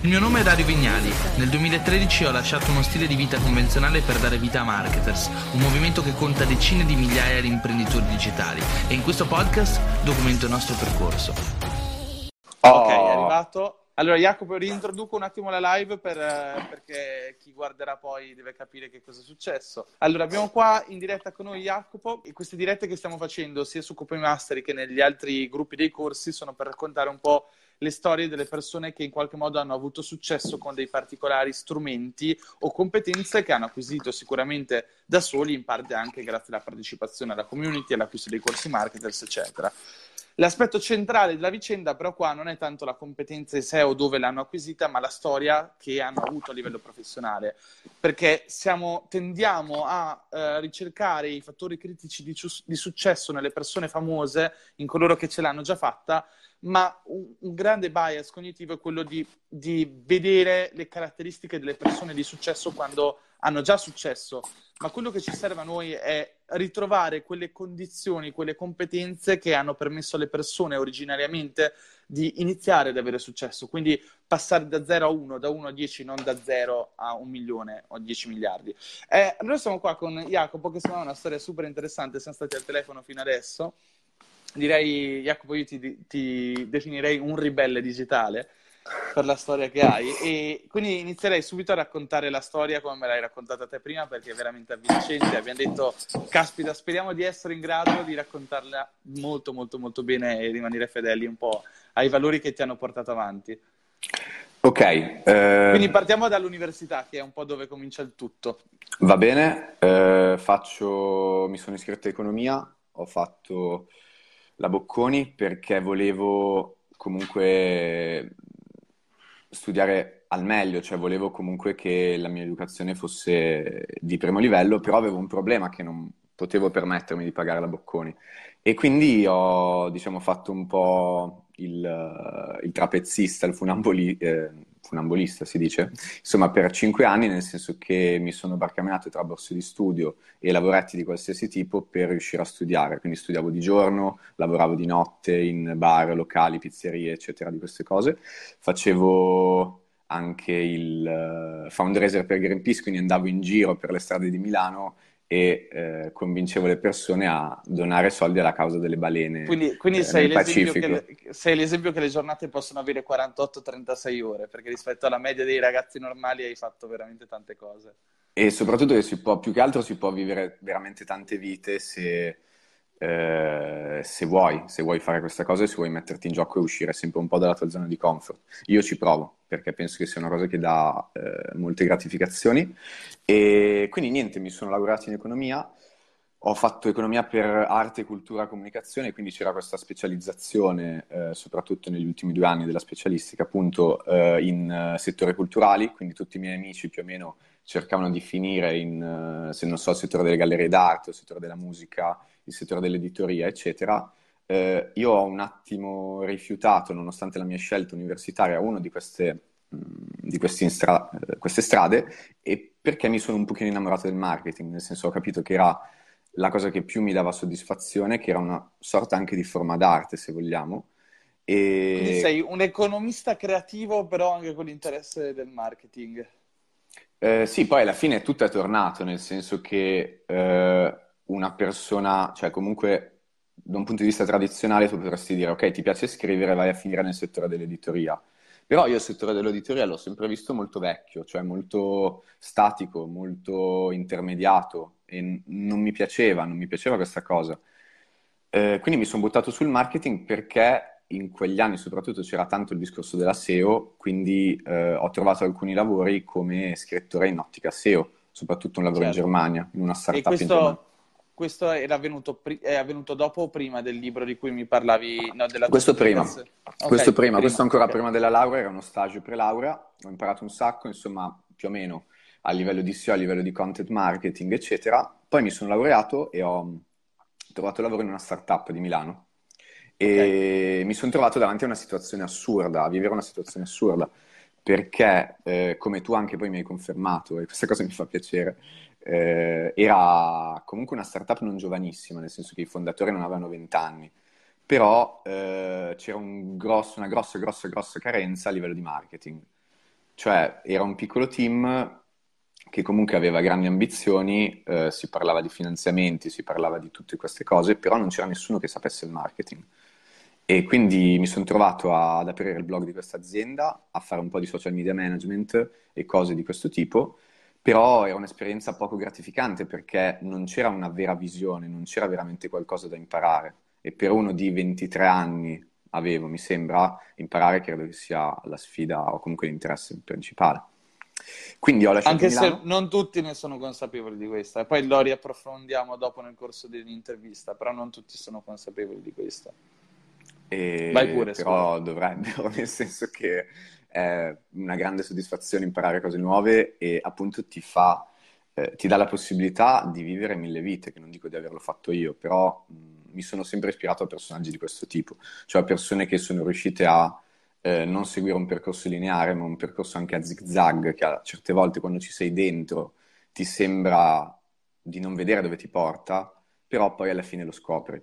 Il mio nome è Dario Vignali. Nel 2013 ho lasciato uno stile di vita convenzionale per dare vita a Marketers, un movimento che conta decine di migliaia di imprenditori digitali. E in questo podcast documento il nostro percorso. Oh. Ok, è arrivato. Allora, Jacopo, reintroduco un attimo la live per, eh, perché chi guarderà poi deve capire che cosa è successo. Allora, abbiamo qua in diretta con noi Jacopo e queste dirette che stiamo facendo sia su Copy Mastery che negli altri gruppi dei corsi sono per raccontare un po' le storie delle persone che in qualche modo hanno avuto successo con dei particolari strumenti o competenze che hanno acquisito sicuramente da soli, in parte anche grazie alla partecipazione alla community, all'acquisto dei corsi marketers, eccetera. L'aspetto centrale della vicenda, però, qua non è tanto la competenza in sé o dove l'hanno acquisita, ma la storia che hanno avuto a livello professionale. Perché siamo, tendiamo a eh, ricercare i fattori critici di, di, successo nelle persone famose, in coloro che ce l'hanno già fatta, ma un, un grande bias cognitivo è quello di, di vedere le caratteristiche delle persone di successo quando hanno già successo, ma quello che ci serve a noi è ritrovare quelle condizioni, quelle competenze che hanno permesso alle persone originariamente di iniziare ad avere successo, quindi passare da 0 a 1, da 1 a 10, non da 0 a 1 milione o 10 miliardi. Eh, allora siamo qua con Jacopo, che secondo me è una storia super interessante, siamo stati al telefono fino adesso. Direi, Jacopo, io ti, ti definirei un ribelle digitale per la storia che hai. E quindi inizierei subito a raccontare la storia come me l'hai raccontata te prima, perché è veramente avvincente. Abbiamo detto, caspita, speriamo di essere in grado di raccontarla molto, molto, molto bene e rimanere fedeli un po' ai valori che ti hanno portato avanti. Ok. Eh... Quindi partiamo dall'università, che è un po' dove comincia il tutto. Va bene, eh, faccio... mi sono iscritto a economia, ho fatto la Bocconi perché volevo comunque studiare al meglio, cioè volevo comunque che la mia educazione fosse di primo livello, però avevo un problema che non potevo permettermi di pagare la Bocconi. E quindi ho diciamo, fatto un po' il, il trapezzista, il funamboli, eh, funambolista si dice, insomma per cinque anni nel senso che mi sono barcamenato tra borse di studio e lavoretti di qualsiasi tipo per riuscire a studiare, quindi studiavo di giorno, lavoravo di notte in bar, locali, pizzerie, eccetera, di queste cose, facevo anche il uh, fundraiser per Greenpeace, quindi andavo in giro per le strade di Milano e eh, convincevo le persone a donare soldi alla causa delle balene. Quindi, quindi eh, sei, l'esempio le, sei, l'esempio che le giornate possono avere 48-36 ore, perché rispetto alla media dei ragazzi normali hai fatto veramente tante cose. E soprattutto che si può, più che altro si può vivere veramente tante vite se, eh, se vuoi, se vuoi fare questa cosa e se vuoi metterti in gioco e uscire sempre un po' dalla tua zona di comfort. Io ci provo perché penso che sia una cosa che dà eh, molte gratificazioni. E quindi niente, mi sono laureato in economia, ho fatto economia per arte, cultura, comunicazione, quindi c'era questa specializzazione, eh, soprattutto negli ultimi due anni della specialistica, appunto eh, in uh, settori culturali, quindi tutti i miei amici più o meno cercavano di finire in, se non so, il settore delle gallerie d'arte, il settore della musica, il settore dell'editoria, eccetera eh, io ho un attimo rifiutato, nonostante la mia scelta universitaria, una di queste, mh, di stra- eh, queste strade e perché mi sono un pochino innamorato del marketing, nel senso ho capito che era la cosa che più mi dava soddisfazione, che era una sorta anche di forma d'arte, se vogliamo. E... Quindi sei un economista creativo, però anche con l'interesse del marketing. Eh, sì, poi alla fine tutto è tornato, nel senso che eh, una persona, cioè comunque da un punto di vista tradizionale tu potresti dire ok, ti piace scrivere, vai a finire nel settore dell'editoria. Però io il settore dell'editoria l'ho sempre visto molto vecchio, cioè molto statico, molto intermediato e non mi piaceva, non mi piaceva questa cosa. Eh, quindi mi sono buttato sul marketing perché in quegli anni soprattutto c'era tanto il discorso della SEO, quindi eh, ho trovato alcuni lavori come scrittore in ottica SEO, soprattutto un lavoro certo. in Germania, in una startup e questo, in Germania questo era avvenuto, è avvenuto dopo o prima del libro di cui mi parlavi? No, questo prima. Okay, questo prima, prima, questo ancora okay. prima della laurea, era uno stage pre-laurea, ho imparato un sacco, insomma, più o meno a livello di SEO, a livello di content marketing, eccetera. Poi mi sono laureato e ho trovato lavoro in una startup di Milano. E okay. mi sono trovato davanti a una situazione assurda, a vivere una situazione assurda, perché, eh, come tu anche poi mi hai confermato, e questa cosa mi fa piacere, eh, era comunque una startup non giovanissima, nel senso che i fondatori non avevano 20 anni, però eh, c'era un grosso, una grossa, grossa, grossa carenza a livello di marketing. Cioè, era un piccolo team che comunque aveva grandi ambizioni, eh, si parlava di finanziamenti, si parlava di tutte queste cose, però non c'era nessuno che sapesse il marketing. E quindi mi sono trovato a, ad aprire il blog di questa azienda, a fare un po' di social media management e cose di questo tipo, però era un'esperienza poco gratificante perché non c'era una vera visione, non c'era veramente qualcosa da imparare. E per uno di 23 anni avevo, mi sembra, imparare credo che sia la sfida o comunque l'interesse principale. Quindi ho lasciato Anche Milano. se non tutti ne sono consapevoli di questo, e poi lo riapprofondiamo dopo nel corso dell'intervista, però non tutti sono consapevoli di questo. E... Vai pure, però scusa. dovrebbero, nel senso che è una grande soddisfazione imparare cose nuove e appunto ti fa, eh, ti dà la possibilità di vivere mille vite, che non dico di averlo fatto io, però mh, mi sono sempre ispirato a personaggi di questo tipo, cioè persone che sono riuscite a eh, non seguire un percorso lineare, ma un percorso anche a zig-zag, che a certe volte quando ci sei dentro ti sembra di non vedere dove ti porta, però poi alla fine lo scopri.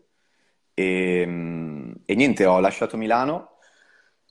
E, e niente, ho lasciato Milano,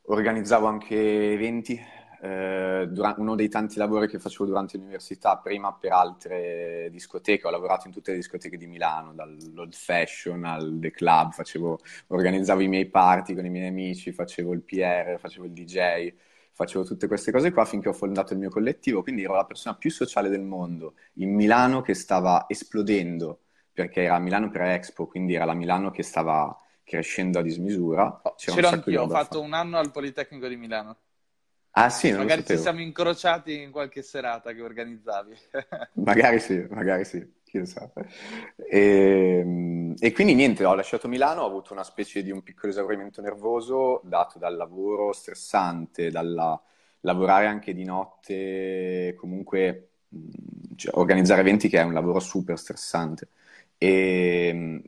organizzavo anche eventi, eh, durante, uno dei tanti lavori che facevo durante l'università, prima per altre discoteche, ho lavorato in tutte le discoteche di Milano, dall'old fashion al The Club, facevo, organizzavo i miei party con i miei amici, facevo il PR, facevo il DJ, facevo tutte queste cose qua finché ho fondato il mio collettivo, quindi ero la persona più sociale del mondo, in Milano che stava esplodendo, perché era Milano pre-Expo, quindi era la Milano che stava crescendo a dismisura. C'era C'ero anch'io, ho fatto un anno al Politecnico di Milano. Ah sì, non Magari ci siamo incrociati in qualche serata che organizzavi. magari sì, magari sì, chi lo sa. E, ehm, e, quindi niente, ho lasciato Milano, ho avuto una specie di un piccolo esaurimento nervoso dato dal lavoro stressante, dal lavorare anche di notte, comunque cioè, organizzare eventi che è un lavoro super stressante. E,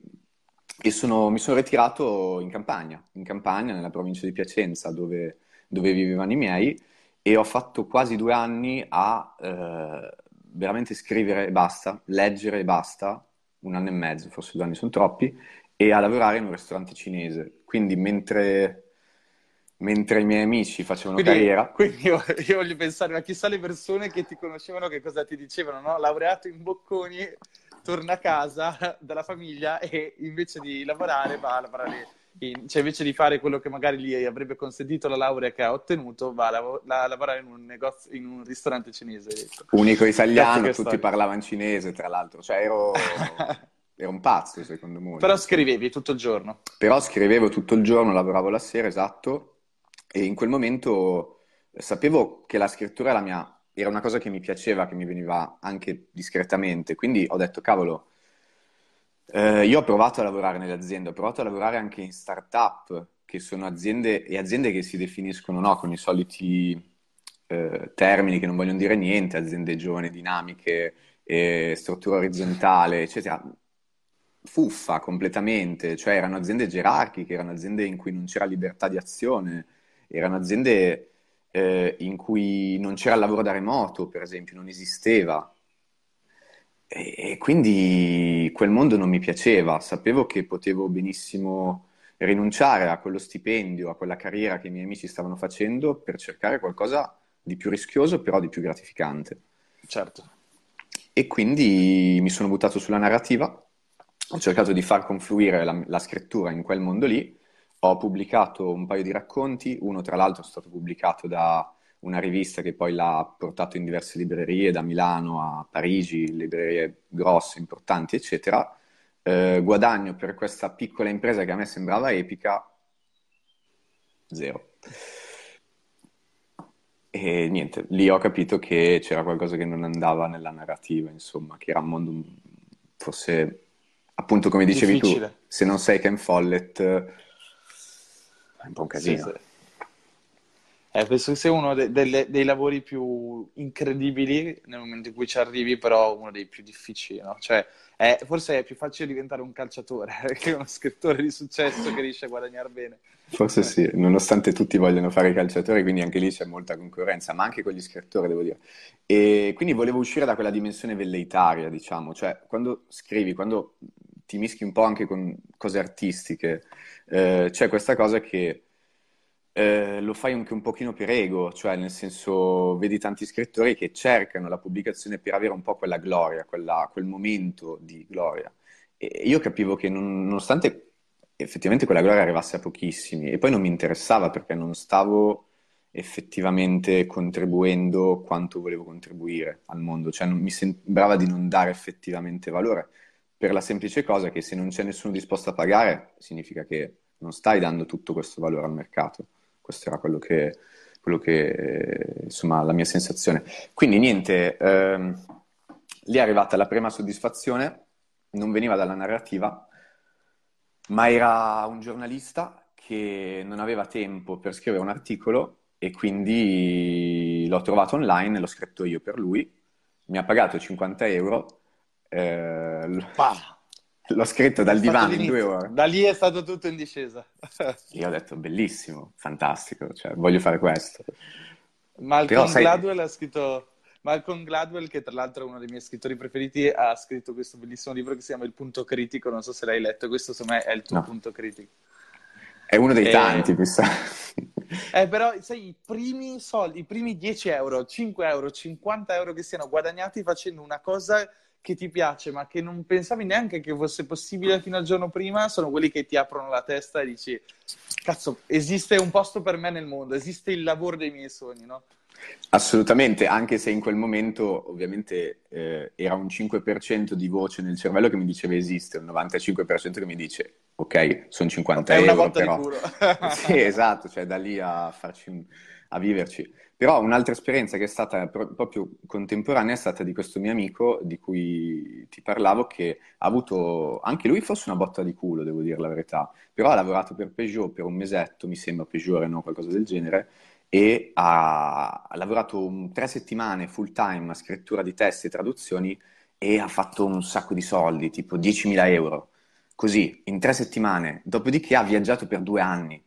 e sono, mi sono ritirato in campagna, in campagna nella provincia di Piacenza, dove dove vivevano i miei e ho fatto quasi due anni a eh, veramente scrivere e basta, leggere e basta, un anno e mezzo, forse due anni sono troppi, e a lavorare in un ristorante cinese. Quindi mentre mentre i miei amici facevano quindi, carriera. Quindi io, io, voglio pensare, ma chissà le persone che ti conoscevano che cosa ti dicevano, no? Laureato in Bocconi, torna a casa dalla famiglia e invece di lavorare va a lavorare in, cioè invece di fare quello che magari gli avrebbe consentito la laurea che ha ottenuto, va a, lav- a lavorare in un, negozio, in un ristorante cinese. Unico italiano, tutti parlavano cinese, tra l'altro, cioè ero, ero un pazzo secondo me. Però scrivevi tutto il giorno. Però scrivevo tutto il giorno, lavoravo la sera, esatto, e in quel momento sapevo che la scrittura era, mia, era una cosa che mi piaceva, che mi veniva anche discretamente, quindi ho detto, cavolo, eh, io ho provato a lavorare nelle aziende, ho provato a lavorare anche in start-up, che sono aziende e aziende che si definiscono no, con i soliti eh, termini che non vogliono dire niente, aziende giovani, dinamiche, eh, struttura orizzontale, eccetera. Fuffa completamente, cioè erano aziende gerarchiche, erano aziende in cui non c'era libertà di azione, erano aziende eh, in cui non c'era il lavoro da remoto, per esempio, non esisteva. E quindi quel mondo non mi piaceva, sapevo che potevo benissimo rinunciare a quello stipendio, a quella carriera che i miei amici stavano facendo per cercare qualcosa di più rischioso, però di più gratificante. Certo. E quindi mi sono buttato sulla narrativa, ho cercato di far confluire la, la scrittura in quel mondo lì, ho pubblicato un paio di racconti, uno tra l'altro è stato pubblicato da una rivista che poi l'ha portato in diverse librerie, da Milano a Parigi, librerie grosse, importanti, eccetera. Eh, guadagno per questa piccola impresa che a me sembrava epica, zero. E niente, lì ho capito che c'era qualcosa che non andava nella narrativa, insomma, che era un mondo forse, appunto come dicevi Difficile. tu, se non sei Ken Follett è un po' un casino. Sì, sì. Eh, penso che sia uno de- de- dei lavori più incredibili nel momento in cui ci arrivi, però uno dei più difficili, no? Cioè, è, forse è più facile diventare un calciatore che uno scrittore di successo che riesce a guadagnare bene. Forse sì, nonostante tutti vogliano fare i calciatori, quindi anche lì c'è molta concorrenza, ma anche con gli scrittori, devo dire. E quindi volevo uscire da quella dimensione velleitaria, diciamo, cioè quando scrivi, quando ti mischi un po' anche con cose artistiche, eh, c'è questa cosa che eh, lo fai anche un pochino per ego, cioè nel senso vedi tanti scrittori che cercano la pubblicazione per avere un po' quella gloria, quella, quel momento di gloria. E io capivo che non, nonostante effettivamente quella gloria arrivasse a pochissimi e poi non mi interessava perché non stavo effettivamente contribuendo quanto volevo contribuire al mondo, cioè mi sembrava di non dare effettivamente valore per la semplice cosa che se non c'è nessuno disposto a pagare significa che non stai dando tutto questo valore al mercato. Questo era quello che, quello che insomma, la mia sensazione. Quindi niente, ehm, lì è arrivata la prima soddisfazione, non veniva dalla narrativa, ma era un giornalista che non aveva tempo per scrivere un articolo e quindi l'ho trovato online, l'ho scritto io per lui, mi ha pagato 50 euro. Eh, L'ho scritto dal divano in due ore. Da lì è stato tutto in discesa. Io ho detto bellissimo, fantastico, cioè, voglio fare questo. Malcolm Però, sai... Gladwell ha scritto... Malcolm Gladwell, che tra l'altro è uno dei miei scrittori preferiti, ha scritto questo bellissimo libro che si chiama Il punto critico, non so se l'hai letto, questo secondo me è il tuo no. punto critico. È uno dei e... tanti, mi sa. Eh, però, sai, i primi soldi, i primi 10 euro, 5 euro, 50 euro che siano guadagnati facendo una cosa che ti piace, ma che non pensavi neanche che fosse possibile fino al giorno prima, sono quelli che ti aprono la testa e dici, cazzo, esiste un posto per me nel mondo, esiste il lavoro dei miei sogni, no? Assolutamente, anche se in quel momento ovviamente eh, era un 5% di voce nel cervello che mi diceva esiste, un 95% che mi dice ok, sono 50 È euro. Però... sì, esatto, cioè da lì a, farci, a viverci. Però un'altra esperienza che è stata pro- proprio contemporanea è stata di questo mio amico di cui ti parlavo, che ha avuto anche lui forse una botta di culo, devo dire la verità, però ha lavorato per Peugeot per un mesetto, mi sembra Peugeot Renault, qualcosa del genere, e ha, ha lavorato un, tre settimane full time a scrittura di testi e traduzioni e ha fatto un sacco di soldi, tipo 10.000 euro, così, in tre settimane, dopodiché ha viaggiato per due anni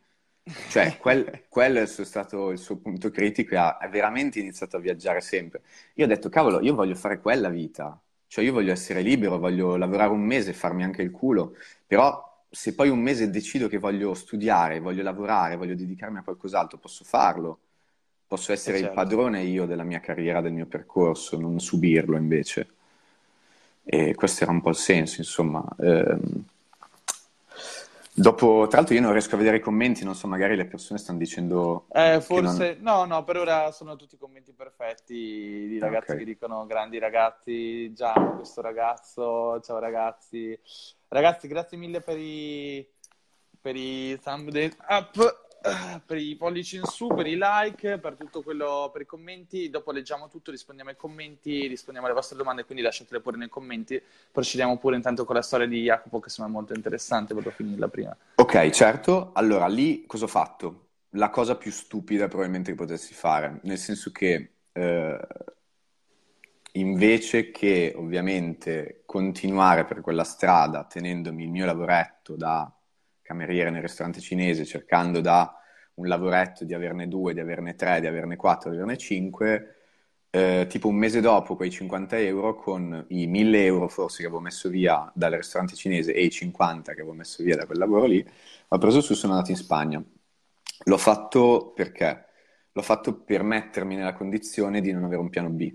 cioè, quel, quello è stato il suo punto critico e ha veramente iniziato a viaggiare sempre. Io ho detto, cavolo, io voglio fare quella vita. Cioè, io voglio essere libero, voglio lavorare un mese e farmi anche il culo. Però, se poi un mese decido che voglio studiare, voglio lavorare, voglio dedicarmi a qualcos'altro, posso farlo. Posso essere certo. il padrone io della mia carriera, del mio percorso, non subirlo invece. E questo era un po' il senso, insomma. Ehm, Dopo, tra l'altro io non riesco a vedere i commenti, non so, magari le persone stanno dicendo... Eh, forse, non... no, no, per ora sono tutti commenti perfetti di ragazzi okay. che dicono grandi ragazzi, Gianni, questo ragazzo, ciao ragazzi. Ragazzi, grazie mille per i, per i thumbs up per i pollici in su, per i like, per tutto quello, per i commenti. Dopo leggiamo tutto, rispondiamo ai commenti, rispondiamo alle vostre domande, quindi lasciatele pure nei commenti. Procediamo pure intanto con la storia di Jacopo, che sembra molto interessante, volevo finirla prima. Ok, certo. Allora, lì cosa ho fatto? La cosa più stupida probabilmente che potessi fare, nel senso che eh, invece che ovviamente continuare per quella strada tenendomi il mio lavoretto da cameriere nel ristorante cinese cercando da un lavoretto di averne due, di averne tre, di averne quattro, di averne cinque, eh, tipo un mese dopo quei 50 euro con i 1000 euro forse che avevo messo via dal ristorante cinese e i 50 che avevo messo via da quel lavoro lì, ho preso su e sono andato in Spagna. L'ho fatto perché? L'ho fatto per mettermi nella condizione di non avere un piano B.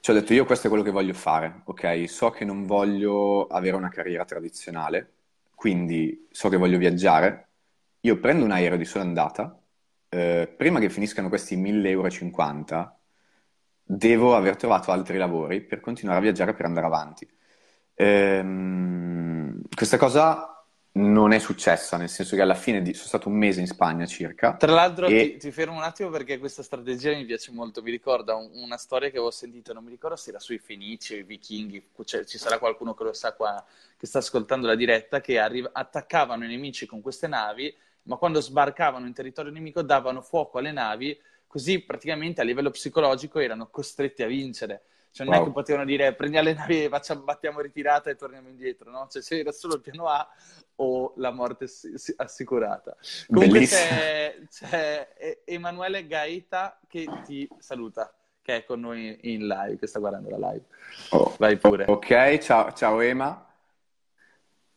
Ci ho detto io questo è quello che voglio fare, ok? So che non voglio avere una carriera tradizionale, quindi so che voglio viaggiare, io prendo un aereo di sola andata, eh, prima che finiscano questi 1000,50 euro, devo aver trovato altri lavori per continuare a viaggiare per andare avanti. Ehm, questa cosa non è successa, nel senso che alla fine di... sono stato un mese in Spagna circa. Tra l'altro e... ti, ti, fermo un attimo perché questa strategia mi piace molto, mi ricorda un, una storia che avevo sentito, non mi ricordo se era sui Fenici o i Vichinghi, cioè, ci sarà qualcuno che lo sa qua, che sta ascoltando la diretta, che arriva... attaccavano i nemici con queste navi, ma quando sbarcavano in territorio nemico davano fuoco alle navi, così praticamente a livello psicologico erano costretti a vincere. Cioè non wow. è che potevano dire prendiamo le navi, facciamo, battiamo ritirata e torniamo indietro, no? Cioè c'era solo il piano A o la morte assicurata. Comunque c'è, c'è, Emanuele Gaeta che ti saluta, che è con noi in live, che sta guardando la live. Oh, Vai pure. Ok, ciao, ciao Ema.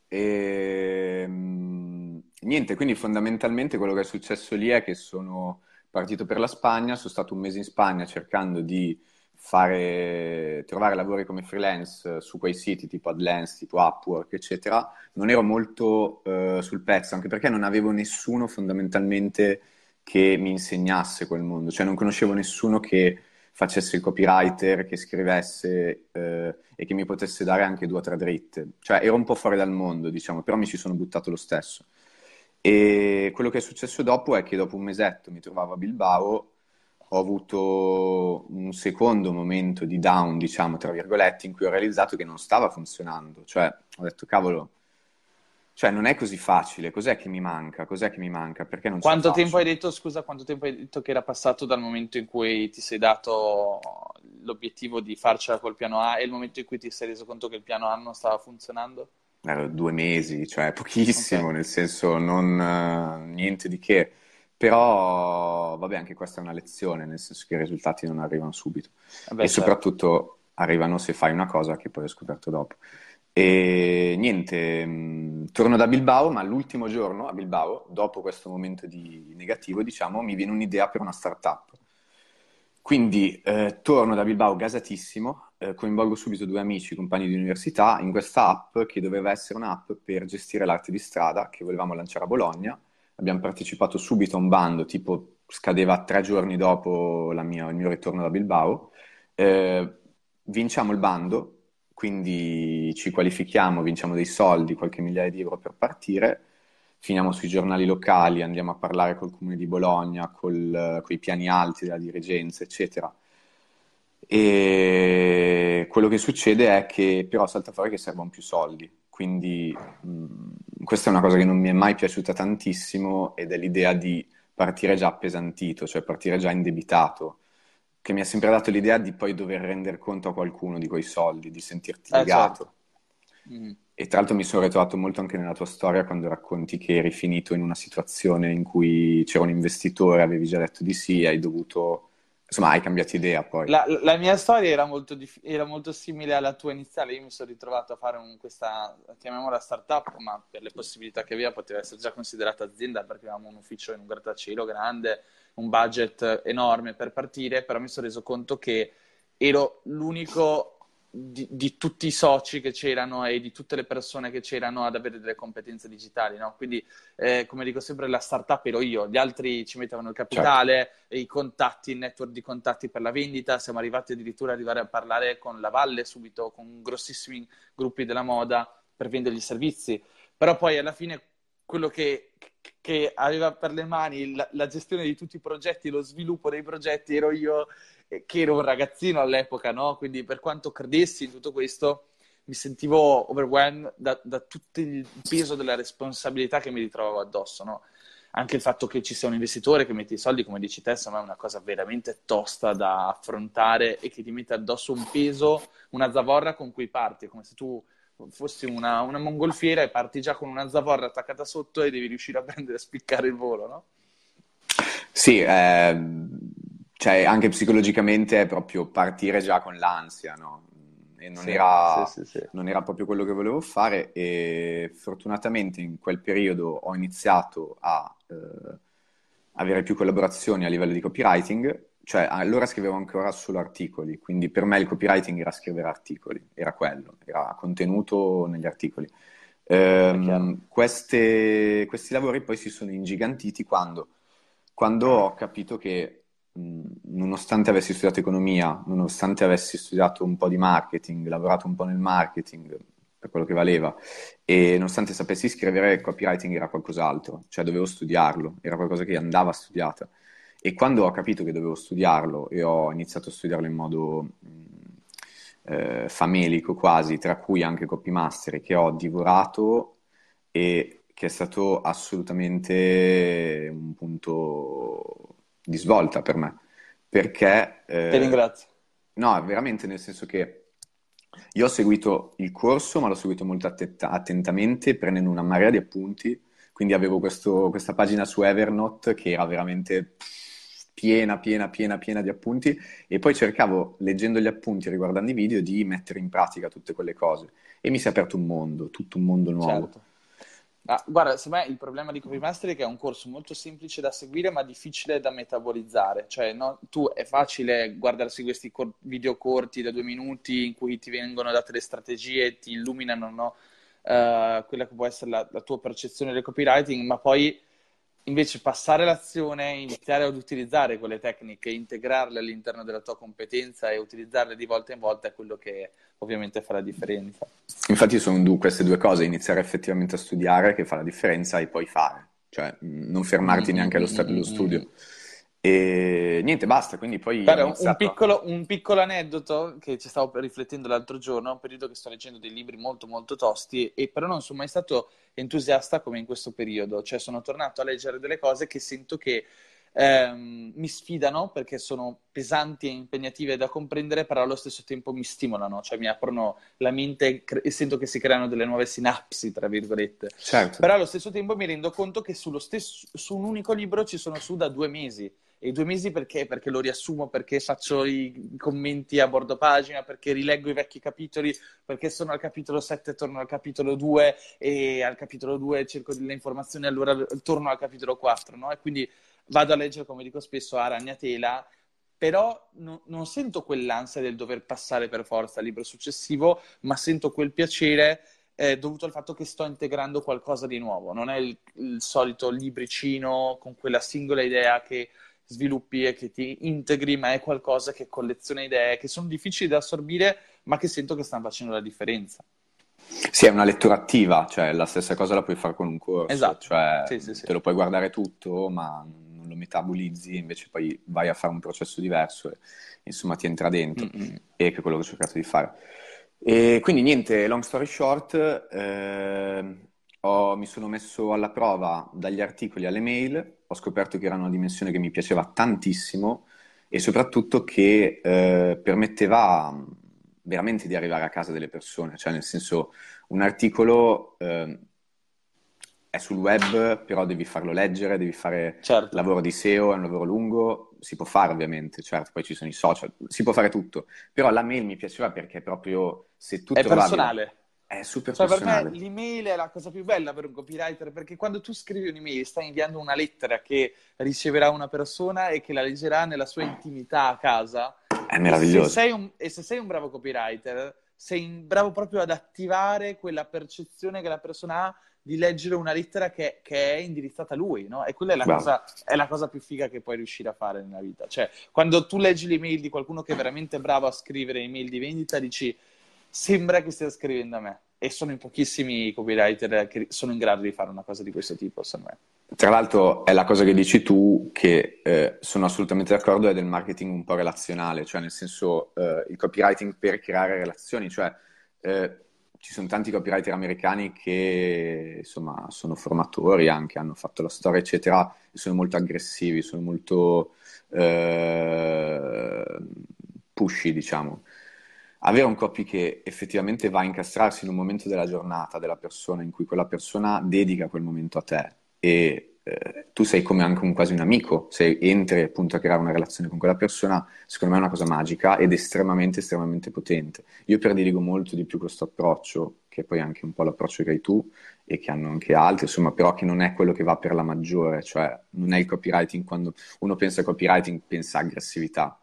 E... Ehm, niente, quindi fondamentalmente quello che è successo lì è che sono partito per la Spagna, sono stato un mese in Spagna cercando di fare, trovare lavori come freelance su quei siti tipo AdLens, tipo Upwork, eccetera. Non ero molto uh, sul pezzo, anche perché non avevo nessuno fondamentalmente che mi insegnasse quel mondo, cioè non conoscevo nessuno che facesse il copywriter, che scrivesse eh, e che mi potesse dare anche due o tre dritte. Cioè ero un po' fuori dal mondo, diciamo, però mi ci sono buttato lo stesso. E quello che è successo dopo è che dopo un mesetto mi trovavo a Bilbao, ho avuto un secondo momento di down, diciamo, tra virgolette, in cui ho realizzato che non stava funzionando. Cioè, ho detto, cavolo, cioè non è così facile, cos'è che mi manca? Cos'è che mi manca? Perché non Quanto tempo hai detto, scusa, quanto tempo hai detto che era passato dal momento in cui ti sei dato l'obiettivo di farcela col piano A e il momento in cui ti sei reso conto che il piano A non stava funzionando? eh, due mesi, cioè pochissimo, okay. nel senso non uh, niente di che. Però, vabbè, anche questa è una lezione, nel senso che i risultati non arrivano subito. Vabbè, e certo. soprattutto arrivano se fai una cosa che poi ho scoperto dopo. E niente, mm, torno da Bilbao, ma l'ultimo giorno a Bilbao, dopo questo momento di negativo, diciamo, mi viene un'idea per una startup. Quindi eh, torno da Bilbao gasatissimo, eh, coinvolgo subito due amici, compagni di università, in questa app che doveva essere un'app per gestire l'arte di strada che volevamo lanciare a Bologna. Abbiamo partecipato subito a un bando, tipo scadeva tre giorni dopo mia, il mio ritorno da Bilbao. Eh, vinciamo il bando, quindi ci qualifichiamo, vinciamo dei soldi, qualche migliaia di euro per partire finiamo sui giornali locali, andiamo a parlare col comune di Bologna, con i piani alti della dirigenza, eccetera. E quello che succede è che però salta fuori che servono più soldi, quindi mh, questa è una cosa che non mi è mai piaciuta tantissimo ed è l'idea di partire già appesantito, cioè partire già indebitato, che mi ha sempre dato l'idea di poi dover rendere conto a qualcuno di quei soldi, di sentirti legato. Eh, certo. mm. E tra l'altro mi sono ritrovato molto anche nella tua storia quando racconti che eri finito in una situazione in cui c'era un investitore, avevi già detto di sì, hai dovuto... Insomma, hai cambiato idea poi. La, la mia storia era molto, dif- era molto, simile alla tua iniziale. Io mi sono ritrovato a fare un, questa, chiamiamola startup, ma per le possibilità che aveva poteva essere già considerata azienda perché avevamo un ufficio in un grattacielo grande, un budget enorme per partire, però mi sono reso conto che ero l'unico di, di, tutti i soci che c'erano e di tutte le persone che c'erano ad avere delle competenze digitali, no? Quindi, eh, come dico sempre, la startup ero io, gli altri ci mettevano il capitale, certo. i contatti, il network di contatti per la vendita, siamo arrivati addirittura ad arrivare a parlare con la Valle subito, con grossissimi gruppi della moda per vendere i servizi, però poi alla fine quello che, che aveva per le mani la, la gestione di tutti i progetti, lo sviluppo dei progetti, ero io che ero un ragazzino all'epoca, no? Quindi per quanto credessi in tutto questo, mi sentivo overwhelmed da, da, tutto il peso della responsabilità che mi ritrovavo addosso, no? Anche il fatto che ci sia un investitore che mette i soldi, come dici te, insomma, è una cosa veramente tosta da affrontare e che ti mette addosso un peso, una zavorra con cui parti, come se tu fossi una, una mongolfiera e parti già con una zavorra attaccata sotto e devi riuscire a prendere e spiccare il volo, no? Sì, eh, cioè anche psicologicamente è proprio partire già con l'ansia, no? E non, sì, era, sì, sì, non, era, proprio quello che volevo fare e fortunatamente in quel periodo ho iniziato a eh, avere più collaborazioni a livello di copywriting, cioè allora scrivevo ancora solo articoli, quindi per me il copywriting era scrivere articoli, era quello, era contenuto negli articoli. Eh, queste, questi lavori poi si sono ingigantiti quando, quando ho capito che nonostante avessi studiato economia, nonostante avessi studiato un po' di marketing, lavorato un po' nel marketing per quello che valeva, e nonostante sapessi scrivere, copywriting era qualcos'altro, cioè dovevo studiarlo, era qualcosa che andava studiata. E quando ho capito che dovevo studiarlo e ho iniziato a studiarlo in modo eh, famelico quasi, tra cui anche copymaster, che ho divorato e che è stato assolutamente un punto di svolta per me. Perché... Eh, Ti ringrazio. No, veramente nel senso che io ho seguito il corso, ma l'ho seguito molto att- attentamente, prendendo una marea di appunti. Quindi avevo questo, questa pagina su Evernote che era veramente piena, piena, piena, piena di appunti e poi cercavo, leggendo gli appunti e riguardando i video, di mettere in pratica tutte quelle cose. E mi si è aperto un mondo, tutto un mondo nuovo. Certo. Ah, guarda, secondo me il problema di Copy Mastery è che è un corso molto semplice da seguire ma difficile da metabolizzare. Cioè, no, tu è facile guardarsi questi cor- video corti da due minuti in cui ti vengono date le strategie, ti illuminano no? uh, quella che può essere la, la tua percezione del copywriting, ma poi invece passare l'azione, iniziare ad utilizzare quelle tecniche, integrarle all'interno della tua competenza e utilizzarle di volta in volta è quello che ovviamente fa la differenza. Infatti sono due, queste due cose, iniziare effettivamente a studiare che fa la differenza e poi fare, cioè non fermarti mm-hmm. neanche allo stato dello studio. Mm-hmm. E niente, basta. Quindi poi. Guarda, iniziato... un, piccolo, un, piccolo, aneddoto che ci stavo riflettendo l'altro giorno. È un periodo che sto leggendo dei libri molto, molto tosti, e però non sono mai stato entusiasta come in questo periodo. Cioè, sono tornato a leggere delle cose che sento che ehm, mi sfidano perché sono pesanti e impegnative da comprendere, però allo stesso tempo mi stimolano, cioè mi aprono la mente e sento che si creano delle nuove sinapsi, tra virgolette. Certo. Però allo stesso tempo mi rendo conto che stesso, su un unico libro ci sono su da due mesi e due mesi perché? Perché lo riassumo, perché faccio i commenti a bordo pagina, perché rileggo i vecchi capitoli, perché sono al capitolo 7 e torno al capitolo 2 e al capitolo 2 cerco delle informazioni, allora torno al capitolo 4, no? E quindi vado a leggere, come dico spesso, a ragnatela, però no, non sento quell'ansia del dover passare per forza al libro successivo, ma sento quel piacere eh, dovuto al fatto che sto integrando qualcosa di nuovo. Non è il, il solito libricino con quella singola idea che sviluppi e che ti integri, ma è qualcosa che colleziona idee che sono difficili da assorbire, ma che sento che stanno facendo la differenza. Sì, è una lettura attiva, cioè la stessa cosa la puoi fare con un corso, esatto. cioè sì, sì, sì. te lo puoi guardare tutto, ma non lo metabolizzi, invece poi vai a fare un processo diverso e insomma ti entra dentro, Mm-mm. e che è quello che ho cercato di fare. E quindi niente, long story short, eh, ho, mi sono messo alla prova dagli articoli alle mail, ho scoperto che era una dimensione che mi piaceva tantissimo e soprattutto che eh, permetteva mm, veramente di arrivare a casa delle persone, cioè nel senso un articolo eh, è sul web, però devi farlo leggere, devi fare certo. lavoro di SEO, è un lavoro lungo, si può fare ovviamente, certo, poi ci sono i social, si può fare tutto, però la mail mi piaceva perché proprio se tu è trovavi... personale. È super cioè, personale. per me l'email è la cosa più bella per un copywriter perché quando tu scrivi un'email stai inviando una lettera che riceverà una persona e che la leggerà nella sua intimità a casa. È meraviglioso. E se sei un, e se sei un bravo copywriter, sei bravo proprio ad attivare quella percezione che la persona ha di leggere una lettera che, che è indirizzata a lui, no? E quella è la, cosa, è la, cosa, più figa che puoi riuscire a fare nella vita. Cioè, quando tu leggi l'email di qualcuno che è veramente bravo a scrivere email di vendita, dici sembra che stia scrivendo a me. E sono in pochissimi copywriter che sono in grado di fare una cosa di questo tipo, secondo me. Tra l'altro è la cosa che dici tu che eh, sono assolutamente d'accordo, è del marketing un po' relazionale, cioè nel senso eh, il copywriting per creare relazioni, cioè eh, ci sono tanti copywriter americani che insomma sono formatori anche, hanno fatto la storia eccetera, e sono molto aggressivi, sono molto eh, pushy diciamo avere un copy che effettivamente va a incastrarsi in un momento della giornata della persona in cui quella persona dedica quel momento a te e eh, tu sei come anche un, quasi un amico, se entri appunto a creare una relazione con quella persona, secondo me è una cosa magica ed estremamente, estremamente potente. Io prediligo molto di più questo approccio, che è poi anche un po' l'approccio che hai tu e che hanno anche altri, insomma, però che non è quello che va per la maggiore, cioè non è il copywriting, quando uno pensa a copywriting pensa aggressività,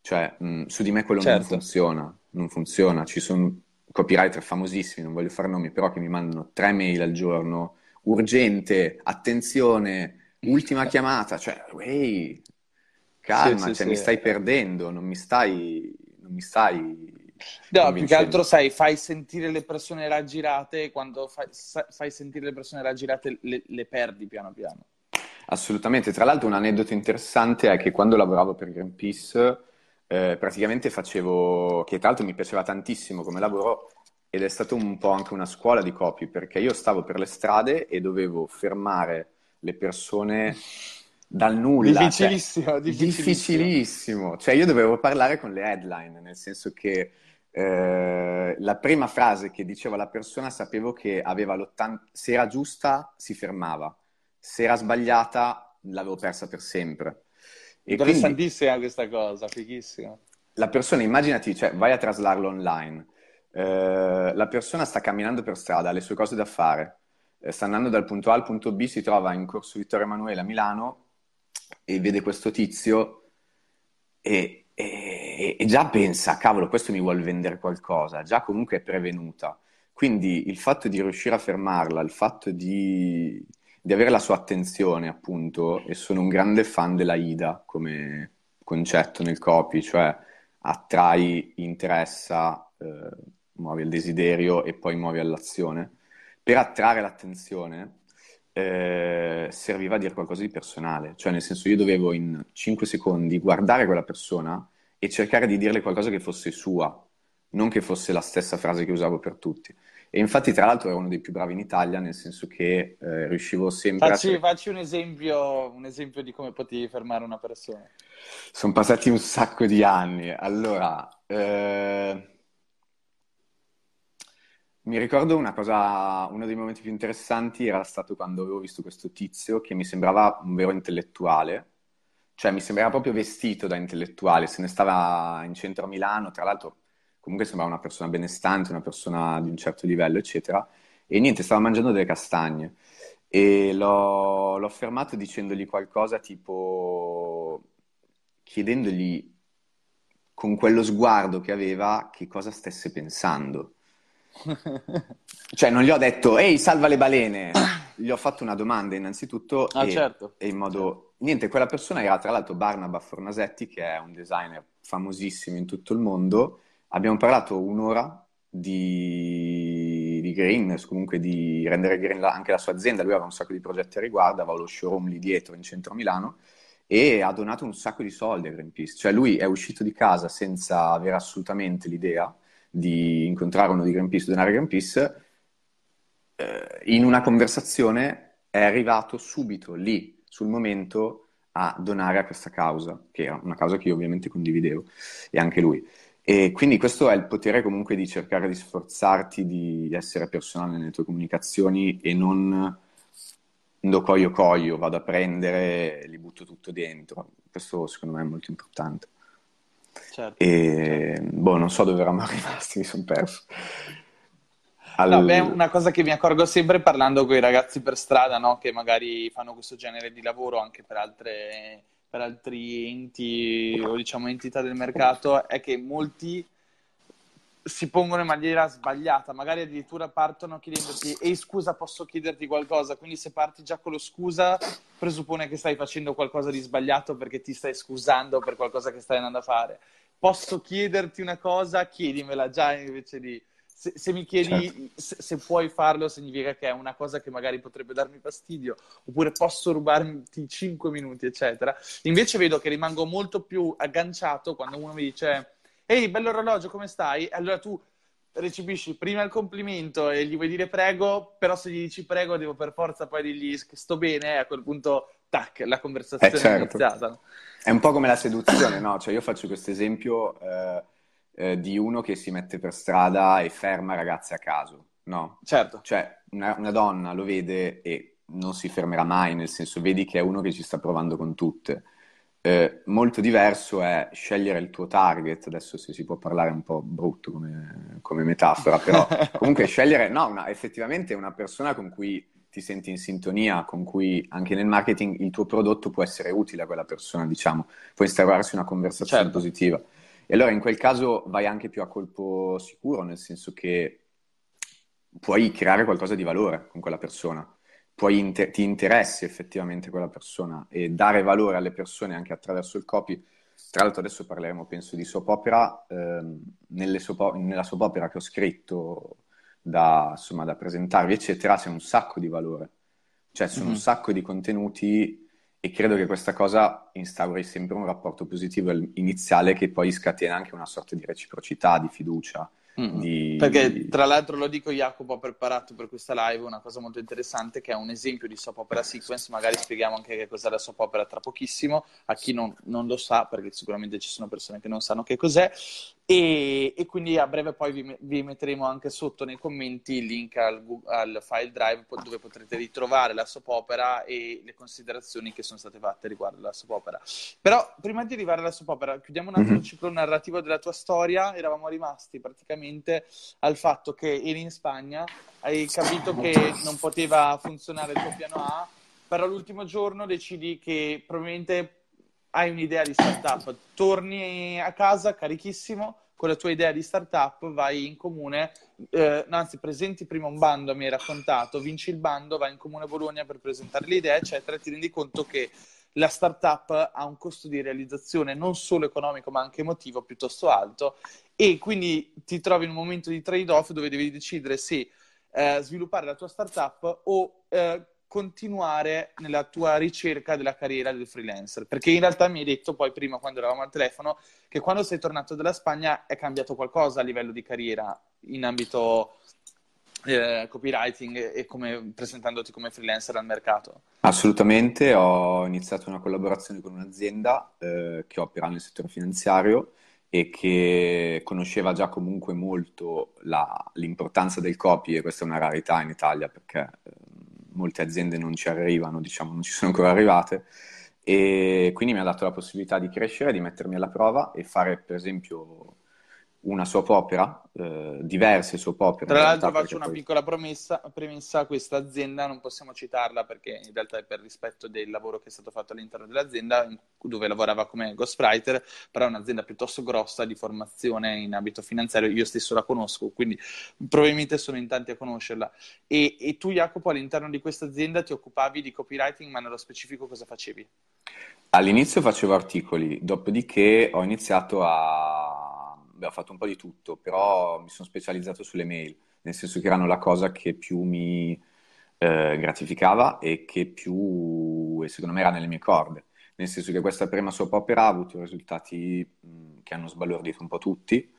cioè mh, su di me quello certo. non funziona non funziona. Ci sono copywriter famosissimi, non voglio fare nomi, però che mi mandano tre mail al giorno, urgente, attenzione, ultima chiamata, cioè, wey, calma, sì, sì, cioè, sì. mi stai perdendo, non mi stai... Non mi stai No, più che altro, sai, fai sentire le persone raggirate e quando fai, fai, sentire le persone raggirate le, le perdi piano piano. Assolutamente. Tra l'altro, un aneddoto interessante è che quando lavoravo per Greenpeace eh, praticamente facevo, che tra l'altro mi piaceva tantissimo come lavoro ed è stato un po' anche una scuola di copy perché io stavo per le strade e dovevo fermare le persone dal nulla. Difficilissimo, cioè, difficilissimo. difficilissimo. Cioè io dovevo parlare con le headline, nel senso che eh, la prima frase che diceva la persona sapevo che aveva l'80... se era giusta si fermava, se era sbagliata l'avevo persa per sempre. Interessantissima quindi, questa cosa, fighissima. La persona, immaginati, cioè, vai a traslarlo online, eh, la persona sta camminando per strada, ha le sue cose da fare, eh, sta andando dal punto A al punto B, si trova in corso Vittorio Emanuele a Milano e vede questo tizio e, e, e già pensa, cavolo, questo mi vuole vendere qualcosa, già comunque è prevenuta. Quindi il fatto di riuscire a fermarla, il fatto di, di avere la sua attenzione, appunto, e sono un grande fan della IDA come concetto nel copy, cioè attrai, interessa, eh, muovi al desiderio e poi muovi all'azione. Per attrarre l'attenzione eh, serviva a dire qualcosa di personale, cioè nel senso io dovevo in 5 secondi guardare quella persona e cercare di dirle qualcosa che fosse sua, non che fosse la stessa frase che usavo per tutti. E infatti, tra l'altro, ero uno dei più bravi in Italia, nel senso che eh, riuscivo sempre facci, a... Facci un esempio, un esempio di come potevi fermare una persona. Sono passati un sacco di anni. Allora, eh... mi ricordo una cosa, uno dei momenti più interessanti era stato quando avevo visto questo tizio che mi sembrava un vero intellettuale, cioè mi sembrava proprio vestito da intellettuale, se ne stava in centro a Milano, tra l'altro comunque sembrava una persona benestante, una persona di un certo livello, eccetera. E niente, stava mangiando delle castagne. E l'ho, l'ho fermato dicendogli qualcosa tipo, chiedendogli con quello sguardo che aveva che cosa stesse pensando. cioè non gli ho detto, ehi, salva le balene. Gli ho fatto una domanda innanzitutto ah, e, certo. e in modo... Niente, quella persona era tra l'altro Barnaba Fornasetti, che è un designer famosissimo in tutto il mondo, Abbiamo parlato un'ora di, di green, comunque di rendere green la, anche la sua azienda. Lui aveva un sacco di progetti a riguardo, aveva lo showroom lì dietro in centro a Milano e ha donato un sacco di soldi a Greenpeace. Cioè lui è uscito di casa senza avere assolutamente l'idea di incontrare uno di Greenpeace, donare a Greenpeace. Eh, in una conversazione è arrivato subito lì, sul momento, a donare a questa causa, che era una causa che io ovviamente condividevo, e anche lui. E quindi questo è il potere comunque di cercare di sforzarti di essere personale nelle tue comunicazioni e non do coglio coglio, vado a prendere, li butto tutto dentro. Questo secondo me è molto importante. Certo, e certo. boh, non so dove eravamo rimasti, mi sono perso. Al... No, beh, una cosa che mi accorgo sempre parlando con i ragazzi per strada, no? che magari fanno questo genere di lavoro anche per altre per altri enti o diciamo entità del mercato è che molti si pongono in maniera sbagliata, magari addirittura partono chiedendoti ehi scusa posso chiederti qualcosa, quindi se parti già con lo scusa presuppone che stai facendo qualcosa di sbagliato perché ti stai scusando per qualcosa che stai andando a fare. Posso chiederti una cosa? Chiedimela già invece di se, se, mi chiedi certo. se, se, puoi farlo, significa che è una cosa che magari potrebbe darmi fastidio, oppure posso rubarti 5 minuti, eccetera. Invece vedo che rimango molto più agganciato quando uno mi dice: Ehi, bello orologio, come stai? Allora tu recepisci prima il complimento e gli vuoi dire prego, però se gli dici prego devo per forza poi dirgli sto bene, e a quel punto, tac, la conversazione eh, certo. è iniziata. È un po' come la seduzione, no? Cioè io faccio questo esempio. Eh eh, di uno che si mette per strada e ferma ragazze a caso, no? Certo. Cioè, una, una donna lo vede e non si fermerà mai, nel senso, vedi che è uno che ci sta provando con tutte. Eh, molto diverso è scegliere il tuo target, adesso se si può parlare un po' brutto come, come metafora, però comunque scegliere, no, una, effettivamente una persona con cui ti senti in sintonia, con cui anche nel marketing il tuo prodotto può essere utile a quella persona, diciamo, può instaurarsi una conversazione certo. positiva. E allora in quel caso vai anche più a colpo sicuro, nel senso che puoi creare qualcosa di valore con quella persona, inter- ti interessi effettivamente quella persona e dare valore alle persone anche attraverso il copy. Tra l'altro adesso parleremo, penso, di soap opera. Eh, soap- nella soap opera che ho scritto da, insomma, da presentarvi, eccetera, c'è un sacco di valore. Cioè, sono mm-hmm. un sacco di contenuti e credo che questa cosa instauri sempre un rapporto positivo iniziale che poi scatena anche una sorta di reciprocità, di fiducia. Mm. Di... Perché tra l'altro lo dico Jacopo ha preparato per questa live una cosa molto interessante che è un esempio di soap opera sequence, magari spieghiamo anche che cos'è la soap opera tra pochissimo, a chi non, non lo sa, perché sicuramente ci sono persone che non sanno che cos'è, E, e, quindi a breve poi vi, vi, metteremo anche sotto nei commenti il link al, al, file drive dove potrete ritrovare la soap opera e le considerazioni che sono state fatte riguardo la soap opera. Però prima di arrivare alla soap opera, chiudiamo un attimo mm-hmm. il ciclo narrativo della tua storia. Eravamo rimasti praticamente al fatto che eri in Spagna, hai capito che non poteva funzionare il tuo piano A, però l'ultimo giorno decidi che probabilmente hai un'idea di startup, torni a casa carichissimo con la tua idea di startup, vai in comune, eh, anzi presenti prima un bando, mi hai raccontato, vinci il bando, vai in comune Bologna per presentare l'idea, eccetera, e ti rendi conto che la startup ha un costo di realizzazione non solo economico ma anche emotivo piuttosto alto. E quindi ti trovi in un momento di trade-off dove devi decidere se eh, sviluppare la tua startup o eh, continuare nella tua ricerca della carriera del freelancer? Perché in realtà mi hai detto poi prima quando eravamo al telefono che quando sei tornato dalla Spagna è cambiato qualcosa a livello di carriera in ambito eh, copywriting e come, presentandoti come freelancer al mercato? Assolutamente, ho iniziato una collaborazione con un'azienda eh, che opera nel settore finanziario e che conosceva già comunque molto la, l'importanza del copy e questa è una rarità in Italia perché eh, molte aziende non ci arrivano, diciamo, non ci sono ancora arrivate. E quindi mi ha dato la possibilità di crescere, di mettermi alla prova e fare, per esempio, una soap opera, eh, diverse soap opere. Tra l'altro faccio una poi... piccola promessa, premessa, questa azienda non possiamo citarla perché in realtà è per rispetto del lavoro che è stato fatto all'interno dell'azienda dove lavorava come ghostwriter, però è un'azienda piuttosto grossa di formazione in ambito finanziario, io stesso la conosco, quindi probabilmente sono in tanti a conoscerla. E, e tu Jacopo all'interno di questa azienda ti occupavi di copywriting, ma nello specifico cosa facevi? All'inizio facevo articoli, dopodiché ho iniziato a beh, ho fatto un po' di tutto, però mi sono specializzato sulle mail, nel senso che erano la cosa che più mi eh, gratificava e che più, e secondo me, era nelle mie corde. Nel senso che questa prima soap opera ha avuto risultati mh, che hanno sbalordito un po' tutti,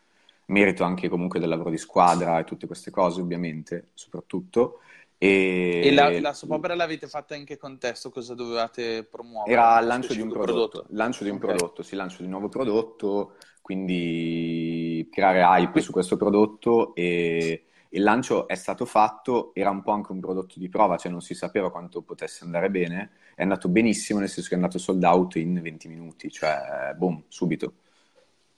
merito anche comunque del lavoro di squadra e tutte queste cose, ovviamente, soprattutto. E, e la, la soap opera l'avete fatta in che contesto? Cosa dovevate promuovere? Era il lancio di un prodotto, prodotto. lancio di un okay. prodotto, sì, lancio di un nuovo prodotto, quindi creare hype su questo prodotto e il lancio è stato fatto, era un po' anche un prodotto di prova, cioè non si sapeva quanto potesse andare bene, è andato benissimo nel senso che è andato sold out in 20 minuti, cioè boom, subito.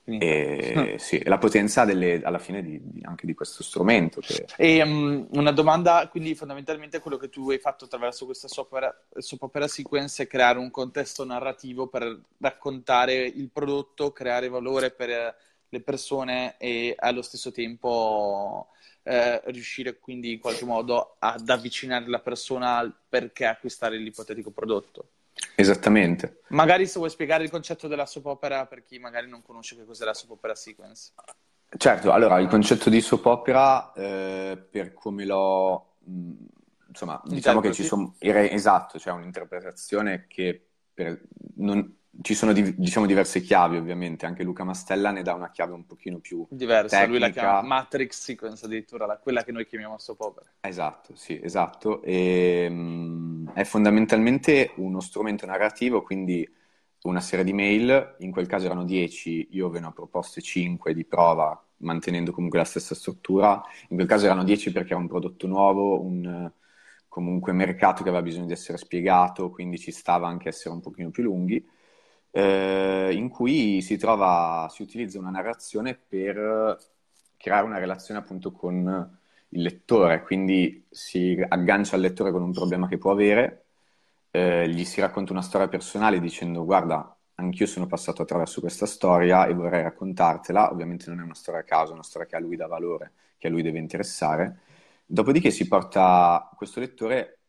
E, sì, la potenza delle, alla fine di, di, anche di questo strumento. Che... E um, una domanda, quindi fondamentalmente quello che tu hai fatto attraverso questa soap opera, soap opera sequence è creare un contesto narrativo per raccontare il prodotto, creare valore per le persone e allo stesso tempo eh, riuscire quindi in qualche modo ad avvicinare la persona al perché acquistare l'ipotetico prodotto. Esattamente. Magari se vuoi spiegare il concetto della soap opera per chi magari non conosce che cos'è la soap opera sequence. Certo, allora il concetto di soap opera, eh, per come l'ho, mh, insomma, diciamo che ci sono, esatto, c'è cioè un'interpretazione che per, non, ci sono diciamo diverse chiavi ovviamente, anche Luca Mastella ne dà una chiave un pochino più diversa, tecnica. lui la chiama Matrix Sequence addirittura, la, quella che noi chiamiamo soap opera. Esatto, sì, esatto. E, um, è fondamentalmente uno strumento narrativo, quindi una serie di mail, in quel caso erano 10, io ve ne ho proposte 5 di prova, mantenendo comunque la stessa struttura, in quel caso erano 10 perché era un prodotto nuovo, un comunque mercato che aveva bisogno di essere spiegato, quindi ci stava anche essere un pochino più lunghi eh, in cui si trova, si utilizza una narrazione per creare una relazione appunto con il lettore, quindi si aggancia al lettore con un problema che può avere, eh, gli si racconta una storia personale dicendo guarda, anch'io sono passato attraverso questa storia e vorrei raccontartela, ovviamente non è una storia a caso, è una storia che a lui dà valore, che a lui deve interessare, dopodiché si porta questo lettore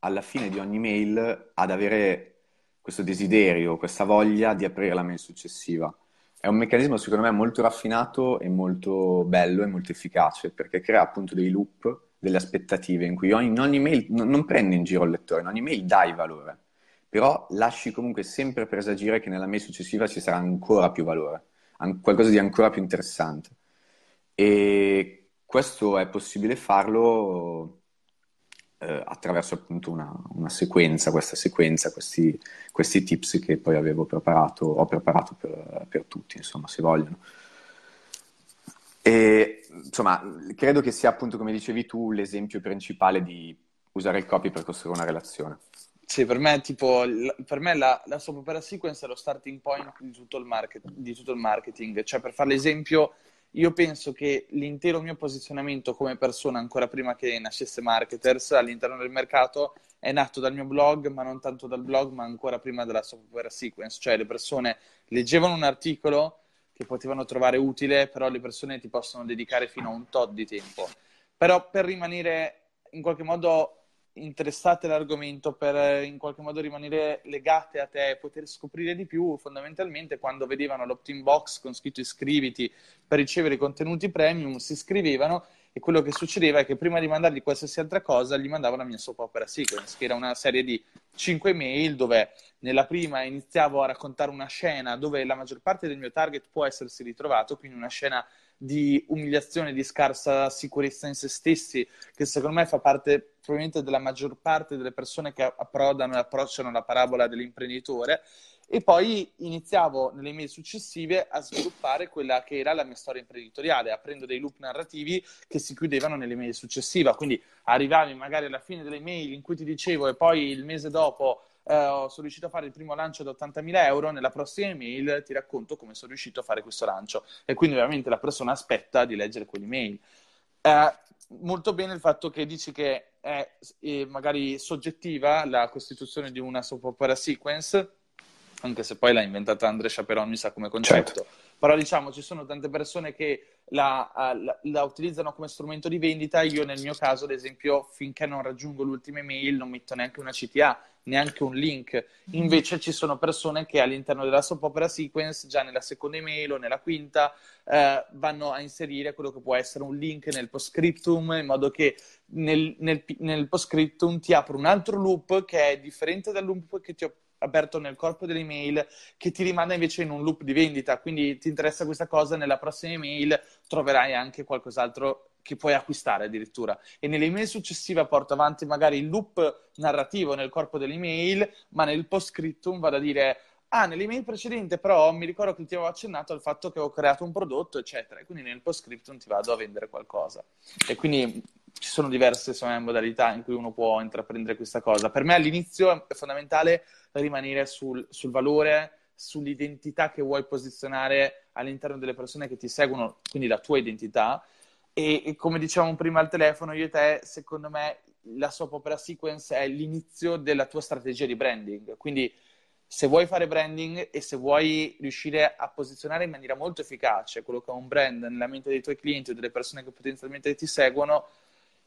alla fine di ogni mail ad avere questo desiderio, questa voglia di aprire la mail successiva. È un meccanismo secondo me molto raffinato e molto bello e molto efficace perché crea appunto dei loop, delle aspettative in cui in ogni mail non, non prendi in giro il lettore, in ogni mail dai valore, però lasci comunque sempre presagire che nella mail successiva ci sarà ancora più valore, qualcosa di ancora più interessante. E questo è possibile farlo eh, attraverso appunto una, una, sequenza, questa sequenza, questi, questi, tips che poi avevo preparato, ho preparato per, per tutti, insomma, se vogliono. E insomma, credo che sia appunto, come dicevi tu, l'esempio principale di usare il copy per costruire una relazione. Sì, per me, tipo, per me la, la soap opera sequence è lo starting point di tutto, market, di tutto, il marketing. Cioè, per fare l'esempio, io penso che l'intero mio posizionamento come persona, ancora prima che nascesse Marketers, all'interno del mercato, è nato dal mio blog, ma non tanto dal blog, ma ancora prima della opera sequence. Cioè, le persone leggevano un articolo che potevano trovare utile, però le persone ti possono dedicare fino a un tot di tempo. Però per rimanere in qualche modo interessate all'argomento, per eh, in qualche modo rimanere legate a te e poter scoprire di più, fondamentalmente quando vedevano l'opt-in box con scritto iscriviti per ricevere contenuti premium, si iscrivevano e quello che succedeva è che prima di mandargli qualsiasi altra cosa gli mandavo la mia soap opera sequence, che era una serie di 5 mail dove nella prima iniziavo a raccontare una scena dove la maggior parte del mio target può essersi ritrovato, quindi una scena di umiliazione, di scarsa sicurezza in se stessi, che secondo me fa parte probabilmente della maggior parte delle persone che approdano e approcciano la parabola dell'imprenditore. E poi iniziavo nelle mail successive a sviluppare quella che era la mia storia imprenditoriale, aprendo dei loop narrativi che si chiudevano nelle mail successive. Quindi arrivavi magari alla fine delle mail in cui ti dicevo e poi il mese dopo eh, sono riuscito a fare il primo lancio da 80.000 euro, nella prossima email ti racconto come sono riuscito a fare questo lancio. E quindi ovviamente la persona aspetta di leggere quell'email. Eh, molto bene il fatto che dici che è eh, magari soggettiva la costituzione di una soap opera sequence, anche se poi l'ha inventata Andrea Chaperon, mi sa come concetto. Certo però diciamo ci sono tante persone che la, la, la, utilizzano come strumento di vendita, io nel mio caso ad esempio finché non raggiungo l'ultima email non metto neanche una CTA, neanche un link, invece ci sono persone che all'interno della soap opera sequence già nella seconda email o nella quinta eh, vanno a inserire quello che può essere un link nel post scriptum in modo che nel, nel, nel post scriptum ti apre un altro loop che è differente dal loop che ti ho aperto nel corpo dell'email che ti rimanda invece in un loop di vendita. Quindi ti interessa questa cosa, nella prossima email troverai anche qualcos'altro che puoi acquistare addirittura. E nelle email successive porto avanti magari il loop narrativo nel corpo dell'email, ma nel post scriptum vado a dire Ah, nell'email precedente però mi ricordo che ti avevo accennato al fatto che ho creato un prodotto, eccetera, e quindi nel post scriptum ti vado a vendere qualcosa. E quindi ci sono diverse insomma, modalità in cui uno può intraprendere questa cosa. Per me all'inizio è fondamentale rimanere sul, sul valore, sull'identità che vuoi posizionare all'interno delle persone che ti seguono, quindi la tua identità. E, e come dicevamo prima al telefono, io e te, secondo me, la soap opera sequence è l'inizio della tua strategia di branding. Quindi se vuoi fare branding e se vuoi riuscire a posizionare in maniera molto efficace quello che è un brand nella mente dei tuoi clienti o delle persone che potenzialmente ti seguono,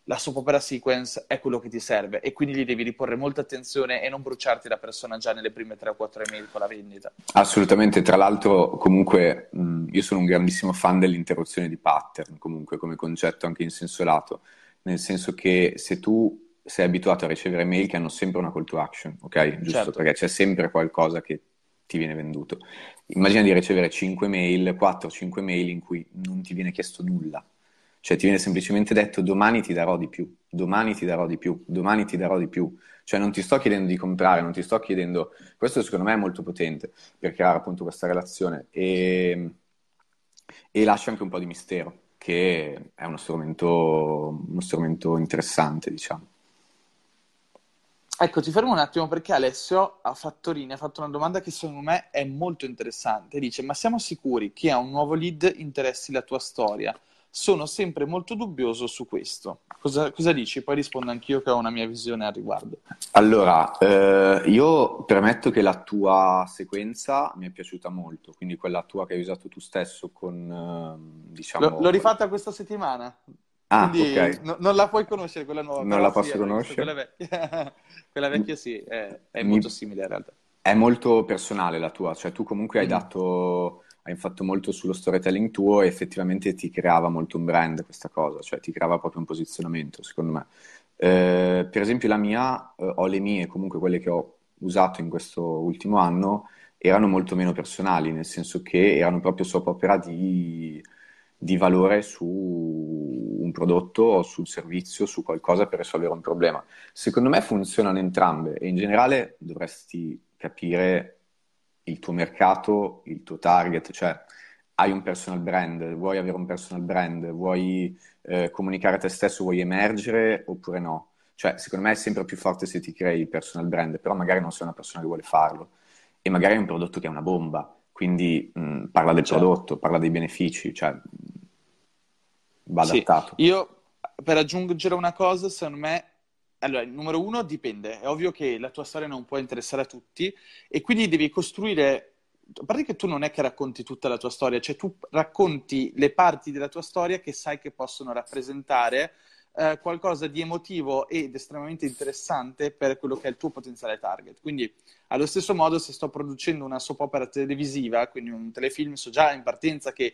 la soap opera sequence è quello che ti serve e quindi gli devi riporre molta attenzione e non bruciarti la persona già nelle prime 3 o 4 email con la vendita. Assolutamente, tra l'altro comunque io sono un grandissimo fan dell'interruzione di pattern comunque come concetto anche in senso lato, nel senso che se tu sei abituato a ricevere mail che hanno sempre una call to action, ok? Giusto certo. perché c'è sempre qualcosa che ti viene venduto. Immagina di ricevere 5 mail, 4-5 mail in cui non ti viene chiesto nulla. Cioè ti viene semplicemente detto domani ti darò di più, domani ti darò di più, domani ti darò di più. Cioè non ti sto chiedendo di comprare, non ti sto chiedendo... Questo secondo me è molto potente per creare appunto questa relazione e, e lascia anche un po' di mistero, che è uno strumento, uno strumento interessante, diciamo. Ecco, ti fermo un attimo perché Alessio a Fattorini ha fatto una domanda che secondo me è molto interessante. Dice: Ma siamo sicuri che a un nuovo lead interessi la tua storia? Sono sempre molto dubbioso su questo. Cosa, cosa dici? Poi rispondo anch'io che ho una mia visione al riguardo. Allora, eh, io premetto che la tua sequenza mi è piaciuta molto, quindi quella tua che hai usato tu stesso con, eh, diciamo... L- l'ho rifatta questa settimana. Ah, Quindi okay. no, non la puoi conoscere quella nuova. Non la posso sì, conoscere. Quella vecchia, quella vecchia sì, è, è molto simile in realtà. È molto personale la tua, cioè tu comunque hai mm. dato, hai fatto molto sullo storytelling tuo e effettivamente ti creava molto un brand questa cosa, cioè ti creava proprio un posizionamento secondo me. Eh, per esempio la mia, eh, ho le mie, comunque quelle che ho usato in questo ultimo anno, erano molto meno personali, nel senso che erano proprio soap opera di di valore su un prodotto o sul servizio, su qualcosa per risolvere un problema. Secondo me funzionano entrambe e in generale dovresti capire il tuo mercato, il tuo target, cioè hai un personal brand, vuoi avere un personal brand, vuoi eh, comunicare a te stesso, vuoi emergere oppure no. Cioè, secondo me è sempre più forte se ti crei il personal brand, però magari non sei una persona che vuole farlo e magari è un prodotto che è una bomba, quindi mh, parla del certo. prodotto, parla dei benefici, cioè va adattato. Sì. Io, per aggiungere una cosa, secondo me allora, numero uno dipende. È ovvio che la tua storia non può interessare a tutti e quindi devi costruire. A parte che tu non è che racconti tutta la tua storia, cioè tu racconti le parti della tua storia che sai che possono rappresentare eh, qualcosa di emotivo ed estremamente interessante per quello che è il tuo potenziale target. Quindi, allo stesso modo, se sto producendo una soap opera televisiva, quindi un telefilm, so già in partenza che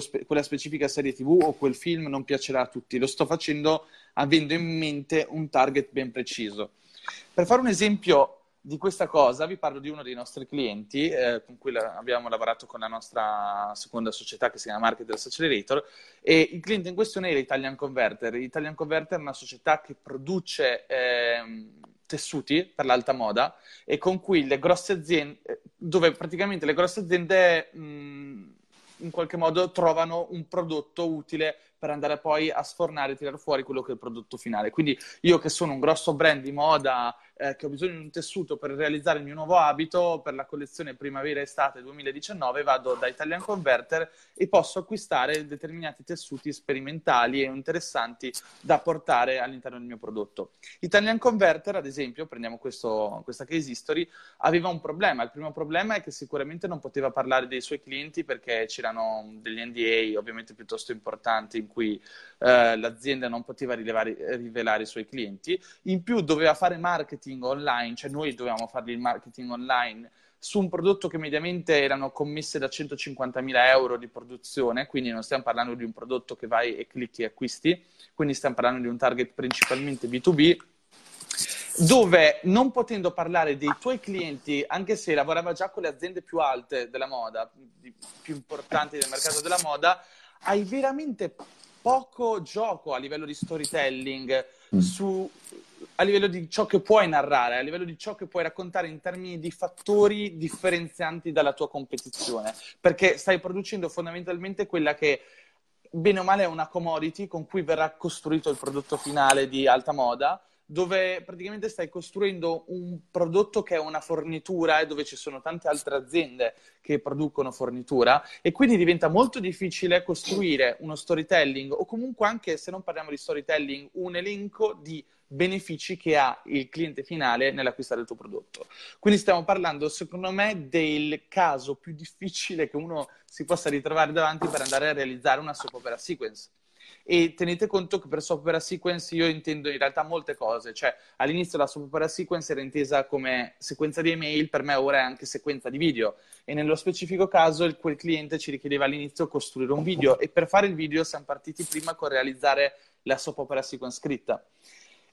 spe- quella specifica serie TV o quel film non piacerà a tutti. Lo sto facendo avendo in mente un target ben preciso. Per fare un esempio di questa cosa vi parlo di uno dei nostri clienti eh, con cui la, abbiamo lavorato con la nostra seconda società che si chiama Marketers Accelerator e il cliente in questione è l'Italian Converter. L'Italian Converter è una società che produce eh, tessuti per l'alta moda e con cui le grosse aziende, dove praticamente le grosse aziende mh, in qualche modo trovano un prodotto utile per andare poi a sfornare e tirare fuori quello che è il prodotto finale. Quindi io che sono un grosso brand di moda eh, che ho bisogno di un tessuto per realizzare il mio nuovo abito per la collezione primavera-estate 2019, vado da Italian Converter e posso acquistare determinati tessuti sperimentali e interessanti da portare all'interno del mio prodotto. Italian Converter, ad esempio, prendiamo questo, questa case history, aveva un problema. Il primo problema è che sicuramente non poteva parlare dei suoi clienti perché c'erano degli NDA ovviamente piuttosto importanti in cui eh, l'azienda non poteva rilevare, rivelare i suoi clienti. In più doveva fare marketing marketing online, cioè noi dovevamo fare il marketing online su un prodotto che mediamente erano commesse da 150.000 euro di produzione, quindi non stiamo parlando di un prodotto che vai e clicchi e acquisti, quindi stiamo parlando di un target principalmente B2B, dove non potendo parlare dei tuoi clienti, anche se lavorava già con le aziende più alte della moda, più importanti del mercato della moda, hai veramente poco gioco a livello di storytelling mm. su a livello di ciò che puoi narrare, a livello di ciò che puoi raccontare in termini di fattori differenzianti dalla tua competizione, perché stai producendo fondamentalmente quella che bene o male è una commodity con cui verrà costruito il prodotto finale di alta moda, dove praticamente stai costruendo un prodotto che è una fornitura e dove ci sono tante altre aziende che producono fornitura e quindi diventa molto difficile costruire uno storytelling o comunque anche se non parliamo di storytelling un elenco di benefici che ha il cliente finale nell'acquistare il tuo prodotto. Quindi stiamo parlando, secondo me, del caso più difficile che uno si possa ritrovare davanti per andare a realizzare una soap opera sequence. E tenete conto che per soap opera sequence io intendo in realtà molte cose, cioè all'inizio la soap opera sequence era intesa come sequenza di email, per me ora è anche sequenza di video. E nello specifico caso quel cliente ci richiedeva all'inizio costruire un video. E per fare il video siamo partiti prima con realizzare la soap opera sequence scritta.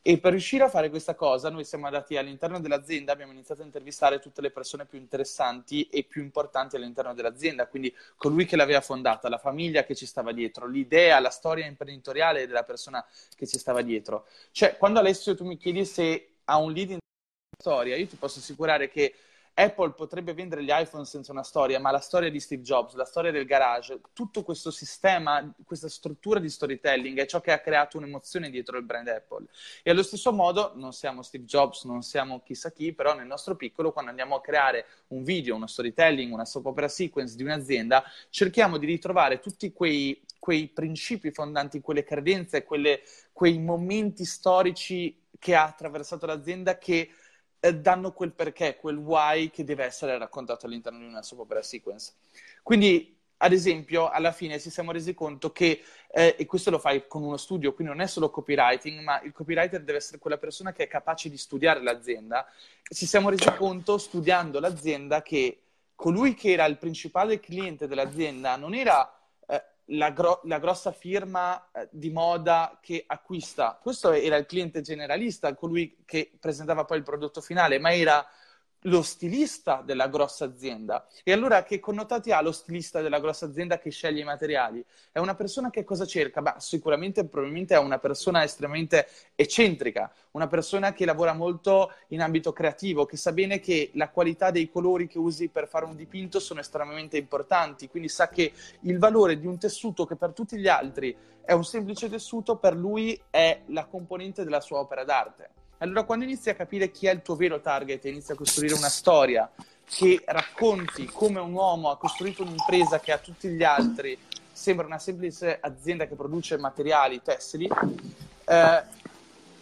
E per riuscire a fare questa cosa, noi siamo andati all'interno dell'azienda, abbiamo iniziato a intervistare tutte le persone più interessanti e più importanti all'interno dell'azienda, quindi colui che l'aveva fondata, la famiglia che ci stava dietro, l'idea, la storia imprenditoriale della persona che ci stava dietro. Cioè, quando Alessio tu mi chiedi se ha un lead in storia, io ti posso assicurare che Apple potrebbe vendere gli iPhone senza una storia, ma la storia di Steve Jobs, la storia del garage, tutto questo sistema, questa struttura di storytelling è ciò che ha creato un'emozione dietro il brand Apple. E allo stesso modo, non siamo Steve Jobs, non siamo chissà chi, però nel nostro piccolo, quando andiamo a creare un video, uno storytelling, una soap opera sequence di un'azienda, cerchiamo di ritrovare tutti quei, quei principi fondanti, quelle credenze, quelle, quei momenti storici che ha attraversato l'azienda che eh, danno quel perché, quel why che deve essere raccontato all'interno di una soap opera sequence. Quindi, ad esempio, alla fine ci siamo resi conto che, eh, e questo lo fai con uno studio, quindi non è solo copywriting, ma il copywriter deve essere quella persona che è capace di studiare l'azienda. Ci siamo resi conto, studiando l'azienda, che colui che era il principale cliente dell'azienda non era la, gro- la, grossa firma eh, di moda che acquista. Questo era il cliente generalista, colui che presentava poi il prodotto finale, ma era lo stilista della grossa azienda. E allora che connotati ha lo stilista della grossa azienda che sceglie i materiali? È una persona che cosa cerca? Beh, sicuramente, probabilmente è una persona estremamente eccentrica, una persona che lavora molto in ambito creativo, che sa bene che la qualità dei colori che usi per fare un dipinto sono estremamente importanti, quindi sa che il valore di un tessuto che per tutti gli altri è un semplice tessuto, per lui è la componente della sua opera d'arte. Allora, quando inizi a capire chi è il tuo vero target e inizi a costruire una storia che racconti come un uomo ha costruito un'impresa che a tutti gli altri sembra una semplice azienda che produce materiali tessili, eh,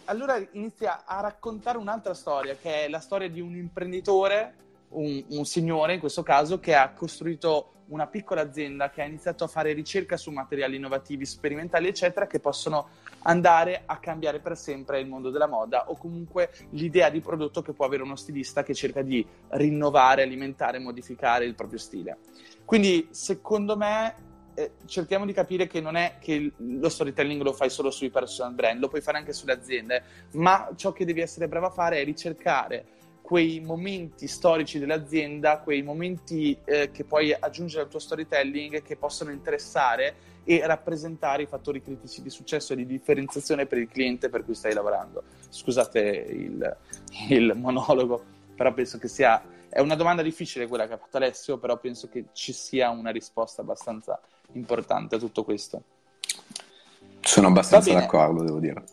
allora inizia a raccontare un'altra storia, che è la storia di un imprenditore, un, un signore in questo caso, che ha costruito una piccola azienda che ha iniziato a fare ricerca su materiali innovativi, sperimentali, eccetera, che possono andare a cambiare per sempre il mondo della moda o comunque l'idea di prodotto che può avere uno stilista che cerca di rinnovare, alimentare, modificare il proprio stile. Quindi, secondo me, eh, cerchiamo di capire che non è che lo storytelling lo fai solo sui personal brand, lo puoi fare anche sulle aziende, ma ciò che devi essere bravo a fare è ricercare quei momenti storici dell'azienda, quei momenti eh, che puoi aggiungere al tuo storytelling che possono interessare e rappresentare i fattori critici di successo e di differenziazione per il cliente per cui stai lavorando. Scusate il, il monologo, però penso che sia... È una domanda difficile quella che ha fatto Alessio, però penso che ci sia una risposta abbastanza importante a tutto questo. Sono abbastanza d'accordo, devo dire.